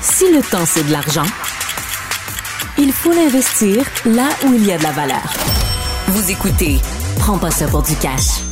Si le temps, c'est de l'argent, il faut l'investir là où il y a de la valeur. Vous écoutez Prends pas ça pour du cash.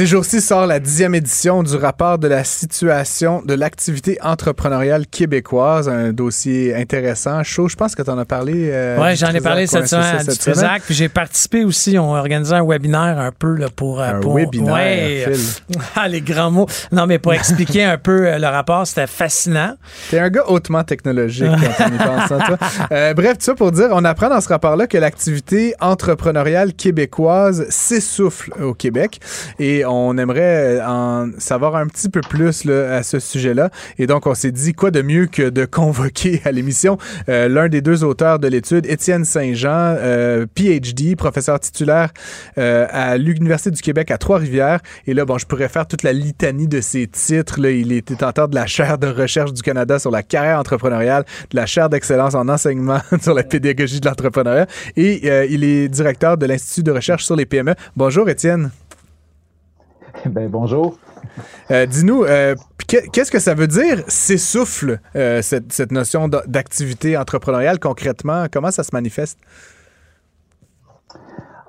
Ces jours-ci sort la dixième édition du rapport de la situation de l'activité entrepreneuriale québécoise, un dossier intéressant, chaud. Je pense que tu en as parlé. Euh, oui, j'en ai parlé cette semaine à Trisac, puis j'ai participé aussi. On a organisé un webinaire un peu là, pour. Euh, un pour, webinaire. Ouais, ah, les grands mots. Non, mais pour expliquer un peu euh, le rapport, c'était fascinant. T'es un gars hautement technologique quand on y pense, hein, toi. Euh, bref, tout ça pour dire, on apprend dans ce rapport-là que l'activité entrepreneuriale québécoise s'essouffle au Québec. Et on aimerait en savoir un petit peu plus là, à ce sujet-là. Et donc, on s'est dit quoi de mieux que de convoquer à l'émission euh, l'un des deux auteurs de l'étude, Étienne Saint-Jean, euh, PhD, professeur titulaire euh, à l'Université du Québec à Trois-Rivières. Et là, bon, je pourrais faire toute la litanie de ses titres. Là. Il était tenteur de la chaire de recherche du Canada sur la carrière entrepreneuriale, de la chaire d'excellence en enseignement sur la pédagogie de l'entrepreneuriat. Et il est directeur de l'Institut de recherche sur les PME. Bonjour, Étienne. Ben, bonjour. Euh, Dis-nous, euh, qu'est-ce que ça veut dire s'essouffle, euh, cette, cette, notion d'activité entrepreneuriale concrètement? Comment ça se manifeste?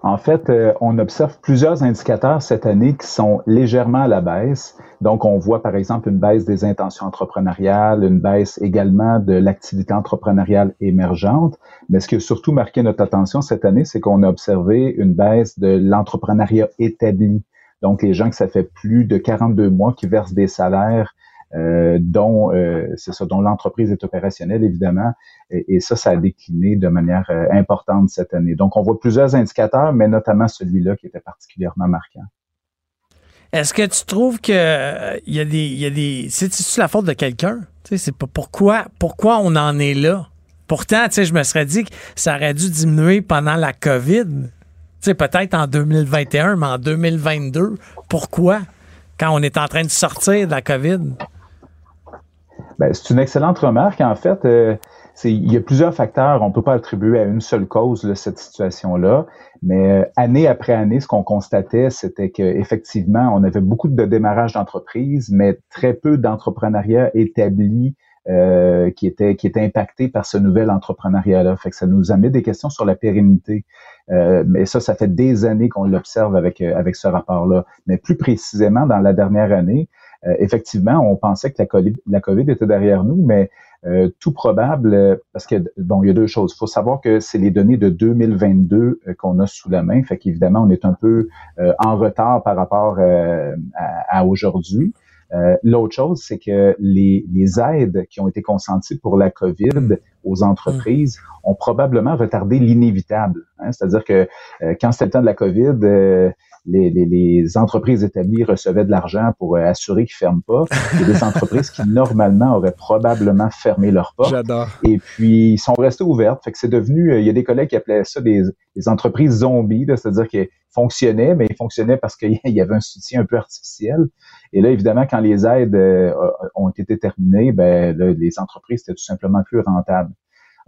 En fait, euh, on observe plusieurs indicateurs cette année qui sont légèrement à la baisse. Donc, on voit par exemple une baisse des intentions entrepreneuriales, une baisse également de l'activité entrepreneuriale émergente. Mais ce qui a surtout marqué notre attention cette année, c'est qu'on a observé une baisse de l'entrepreneuriat établi. Donc, les gens que ça fait plus de 42 mois qui versent des salaires euh, dont euh, ça, dont l'entreprise est opérationnelle, évidemment, et, ça, ça a décliné de manière euh, importante cette année. Donc, on voit plusieurs indicateurs, mais notamment celui-là qui était particulièrement marquant. Est-ce que tu trouves que il y a des, y a des, c'est la faute de quelqu'un? C'est pas pourquoi, pourquoi on en est là? Pourtant, je me serais dit que ça aurait dû diminuer pendant la COVID sais, peut-être en 2021, mais en 2022, pourquoi? Quand on est en train de sortir de la COVID? Ben, c'est une excellente remarque. En fait, euh, il y a plusieurs facteurs. On ne peut pas attribuer à une seule cause cette situation-là. Mais euh, année après année, ce qu'on constatait, c'était qu'effectivement, on avait beaucoup de démarrage d'entreprises, mais très peu d'entrepreneuriat établi euh, qui était qui était impacté par ce nouvel entrepreneuriat-là. Fait que ça nous a mis des questions sur la pérennité. Euh, mais ça, ça fait des années qu'on l'observe avec euh, avec ce rapport-là. Mais plus précisément, dans la dernière année, euh, effectivement, on pensait que la COVID, la COVID était derrière nous, mais tout probable, parce que bon, il y a deux choses. Il faut savoir que c'est les données de 2022 qu'on a sous la main, fait qu'évidemment, on est un peu en retard par rapport à, à aujourd'hui. Euh, l'autre chose, c'est que les, aides qui ont été consenties pour la COVID aux entreprises ont probablement retardé l'inévitable. Hein. C'est-à-dire que euh, quand c'était le temps de la COVID, euh, les, les, les, entreprises établies recevaient de l'argent pour assurer qu'ils ferment pas. Il y a des entreprises qui normalement auraient probablement fermé leurs portes. J'adore. Et puis ils sont restés ouvertes. Fait que c'est devenu. Il y a des collègues qui appelaient ça des, des entreprises zombies, c'est-à-dire qu'ils fonctionnaient, mais ils fonctionnaient parce qu'il y avait un soutien un peu artificiel. Et là, évidemment, quand les aides euh, ont été terminées, ben, les entreprises étaient tout simplement plus rentables.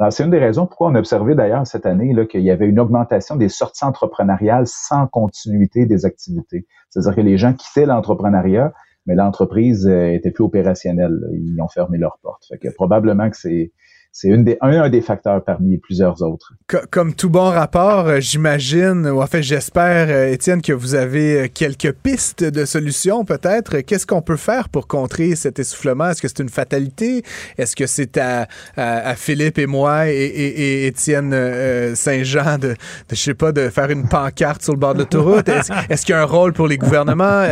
C'est une des raisons pourquoi on a observé d'ailleurs cette année qu'il y avait une augmentation des sorties entrepreneuriales sans continuité des activités. C'est-à-dire que les gens quittaient l'entrepreneuriat, mais l'entreprise euh, était plus opérationnelle. Ils ont fermé leurs portes. Fait que probablement que c'est c'est des, un, des facteurs parmi plusieurs autres. Comme tout bon rapport, euh, j'imagine, ou en fait j'espère, euh, Étienne, que vous avez euh, quelques pistes de solutions peut-être. Qu'est-ce qu'on peut faire pour contrer cet essoufflement? Est-ce que c'est une fatalité? Est-ce que c'est à, à, Philippe et moi et, et, Étienne Saint-Jean de, je sais pas, de faire une pancarte sur le bord de l'autoroute? Est-ce qu'il y a un rôle pour les gouvernements?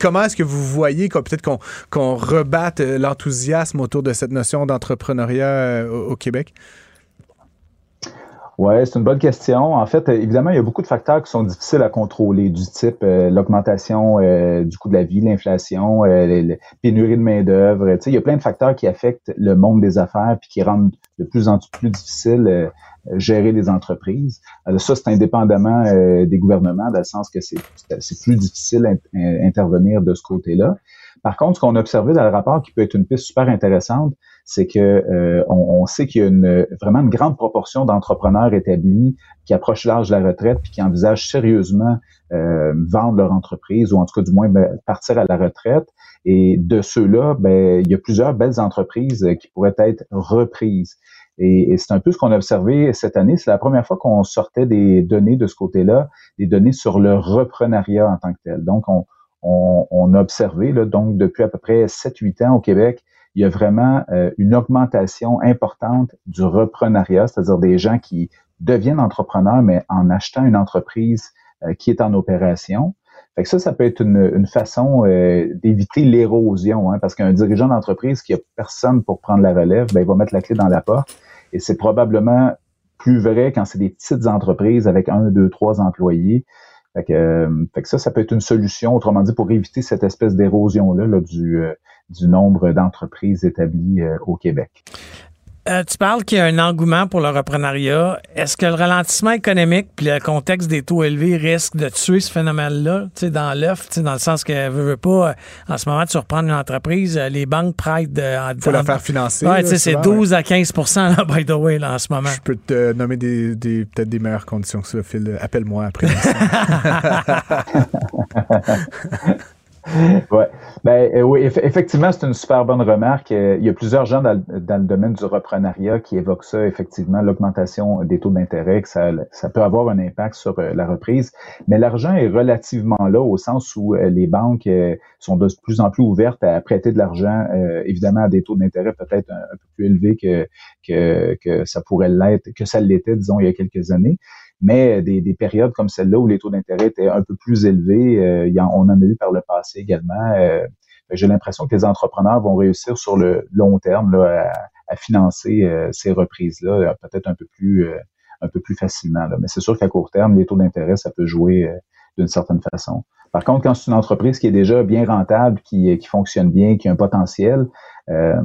comment est-ce que vous voyez peut-être qu'on qu'on rebatte l'enthousiasme autour de cette notion d'entrepreneuriat au Québec? Oui, c'est une bonne question. En fait, évidemment, il y a beaucoup de facteurs qui sont difficiles à contrôler, du type euh, l'augmentation euh, du coût de la vie, l'inflation, euh, la pénurie de main-d'œuvre. Il y a plein de facteurs qui affectent le monde des affaires puis qui rendent de plus en plus difficile gérer les entreprises. Alors ça, c'est indépendamment des gouvernements, dans le sens que c'est plus difficile d'intervenir de ce côté-là. Par contre, ce qu'on a observé dans le rapport qui peut être une piste super intéressante, c'est que euh, on, sait qu'il y a une, vraiment une grande proportion d'entrepreneurs établis qui approchent l'âge de la retraite puis qui envisagent sérieusement euh, vendre leur entreprise ou en tout cas du moins ben, partir à la retraite. Et de ceux-là, ben, il y a plusieurs belles entreprises qui pourraient être reprises. Et, c'est un peu ce qu'on a observé cette année. C'est la première fois qu'on sortait des données de ce côté-là, des données sur le reprenariat en tant que tel. Donc, on, on, a observé, là, donc depuis à peu près 7-8 ans au Québec, il y a vraiment euh, une augmentation importante du reprenariat, c'est-à-dire des gens qui deviennent entrepreneurs, mais en achetant une entreprise euh, qui est en opération. Fait que ça, ça peut être une, façon euh, d'éviter l'érosion, hein, parce qu'un dirigeant d'entreprise qui a personne pour prendre la relève, ben, il va mettre la clé dans la porte. Et c'est probablement plus vrai quand c'est des petites entreprises avec un, deux, trois employés. Euh, fait que, ça, ça peut être une solution, autrement dit, pour éviter cette espèce d'érosion-là du, euh, du nombre d'entreprises établies euh, au Québec. Euh, tu parles qu'il y a un engouement pour le reprenariat. Est-ce que le ralentissement économique puis le contexte des taux élevés risque de tuer ce phénomène-là, tu sais, dans l'œuf, tu sais, dans le sens que veut, veut pas, en ce moment, tu reprends une entreprise, les banques prêtent de, faut la faire financer. Ouais, tu sais, c'est 12 à 15 là, by the way, là, en ce moment. Je peux te nommer des, des peut-être des meilleures conditions que ça, Phil. Appelle-moi après. ouais. Ben, euh, oui, effectivement, c'est une super bonne remarque. Euh, il y a plusieurs gens dans, le domaine du reprenariat qui évoquent ça, effectivement, l'augmentation des taux d'intérêt, que ça, peut avoir un impact sur euh, la reprise. Mais l'argent est relativement là au sens où les banques sont de plus en plus ouvertes à prêter de l'argent, évidemment, à des taux d'intérêt peut-être un, peu plus élevés que ça pourrait l'être, que ça l'était, disons, il y a quelques années. Mais des, des périodes comme celle-là où les taux d'intérêt étaient un peu plus élevés, euh, on en a eu par le passé également. Euh, j'ai l'impression que les entrepreneurs vont réussir sur le long terme là, à, financer euh, ces reprises-là, peut-être un peu plus un peu plus facilement. Là. Mais c'est sûr qu'à court terme, les taux d'intérêt, ça peut jouer d'une certaine façon. Par contre, quand c'est une entreprise qui est déjà bien rentable, qui, qui fonctionne bien, qui a un potentiel, euh,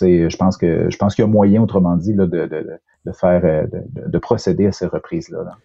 je pense que je pense qu'il y a moyen, autrement dit, là, de, de, de faire euh, de, de, procéder à ces reprises-là.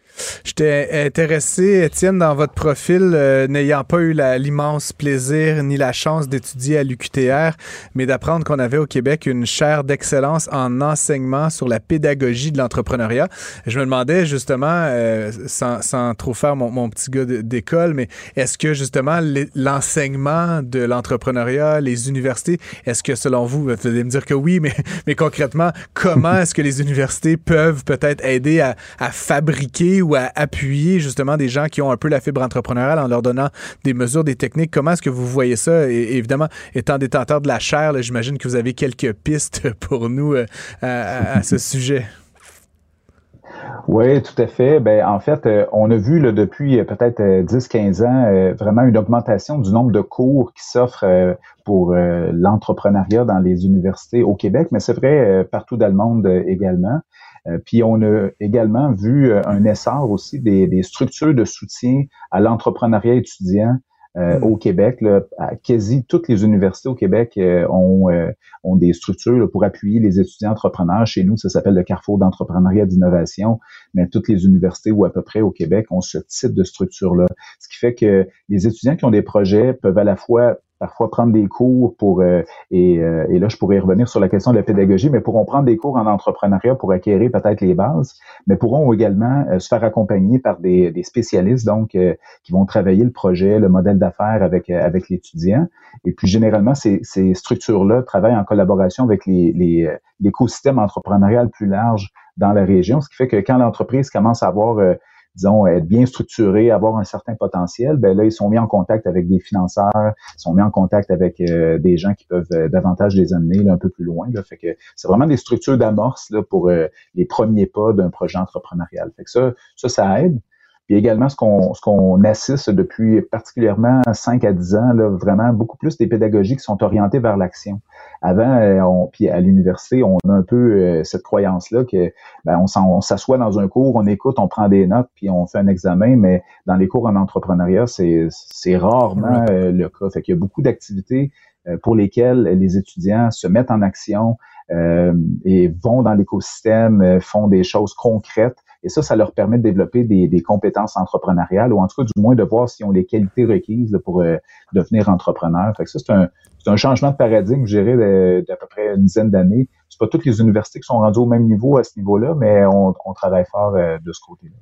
J'étais intéressé, Étienne, dans votre profil, euh, n'ayant pas eu l'immense plaisir ni la chance d'étudier à l'UQTR, mais d'apprendre qu'on avait au Québec une chaire d'excellence en enseignement sur la pédagogie de l'entrepreneuriat. Je me demandais justement, euh, sans, sans, trop faire mon, mon petit gars d'école, mais est-ce que justement l'enseignement de l'entrepreneuriat, les universités, est-ce que selon vous, vous allez me dire que oui, mais, mais concrètement, comment est-ce que les universités peuvent peut-être aider à, fabriquer ou à appuyer justement des gens qui ont un peu la fibre entrepreneuriale en leur donnant des mesures, des techniques. Comment est-ce que vous voyez ça? Évidemment, étant détenteur de la chair, j'imagine que vous avez quelques pistes pour nous euh, à, ce sujet. Oui, tout à fait. Ben, en fait, euh, on a vu là, depuis euh, peut-être 10-15 ans vraiment une augmentation du nombre de cours qui s'offrent pour l'entrepreneuriat dans les universités au Québec, mais c'est vrai partout dans le monde également. Euh, puis on a également vu euh, un essor aussi des, structures de soutien à l'entrepreneuriat étudiant euh, hmm. au Québec. Là, quasi toutes les universités au Québec ont, ont des structures pour appuyer les étudiants entrepreneurs. Chez nous, ça s'appelle le Carrefour d'entrepreneuriat d'innovation, mais toutes les universités ou à peu près au Québec ont ce type de structure-là. Ce qui fait que les étudiants qui ont des projets peuvent à la fois parfois prendre des cours pour euh, et, euh, et, là je pourrais revenir sur la question de la pédagogie, mais pourront prendre des cours en entrepreneuriat pour acquérir peut-être les bases, mais pourront également euh, se faire accompagner par des, des spécialistes donc qui vont travailler le projet, le modèle d'affaires avec avec l'étudiant. Et puis généralement ces, ces structures-là travaillent en collaboration avec les, les l'écosystème entrepreneurial plus large dans la région, ce qui fait que quand l'entreprise commence à avoir disons, être bien structurés, avoir un certain potentiel, ben là, ils sont mis en contact avec des financeurs, ils sont mis en contact avec euh, des gens qui peuvent euh, davantage les amener là, un peu plus loin. Là. Fait que c'est vraiment des structures d'amorce là, pour euh, les premiers pas d'un projet entrepreneurial. Fait que ça, ça, ça aide. Puis également, ce qu'on ce qu'on assiste depuis particulièrement 5 à 10 ans, là, vraiment beaucoup plus des pédagogies qui sont orientées vers l'action. Avant, euh, on, puis à l'université, on a un peu euh, cette croyance-là que ben, on s'assoit dans un cours, on écoute, on prend des notes, puis on fait un examen, mais dans les cours en entrepreneuriat, c'est rarement euh, le cas. Fait qu'il y a beaucoup d'activités pour lesquelles les étudiants se mettent en action, et vont dans l'écosystème, font des choses concrètes. Et ça, ça leur permet de développer des, compétences entrepreneuriales ou en tout cas du moins de voir s'ils ont les qualités requises pour devenir entrepreneur. Fait que ça, c'est un, changement de paradigme, je dirais, d'à peu près une dizaine d'années. C'est pas toutes les universités qui sont rendues au même niveau à ce niveau-là, mais on, on travaille fort de ce côté-là.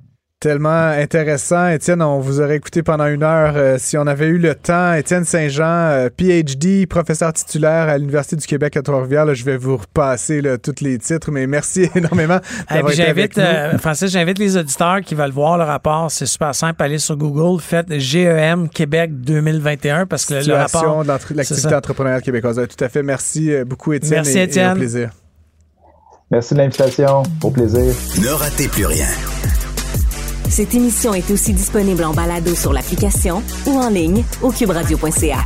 Tellement intéressant. Étienne, on vous aurait écouté pendant une heure euh, si on avait eu le temps. Étienne Saint-Jean, euh, PhD, professeur titulaire à l'Université du Québec à Trois-Rivières. Je vais vous repasser tous les titres, mais merci énormément. j'invite, euh, Francis, j'invite les auditeurs qui veulent voir le rapport. C'est super simple. Allez sur Google, faites GEM Québec 2021 parce que le rapport. de l'activité entrepreneuriale québécoise. Tout à fait. Merci beaucoup, Étienne. Merci, Étienne. au plaisir. Merci de l'invitation. Au plaisir. Ne ratez plus rien. Cette émission est aussi disponible en balado sur l'application ou en ligne au cuberadio.ca.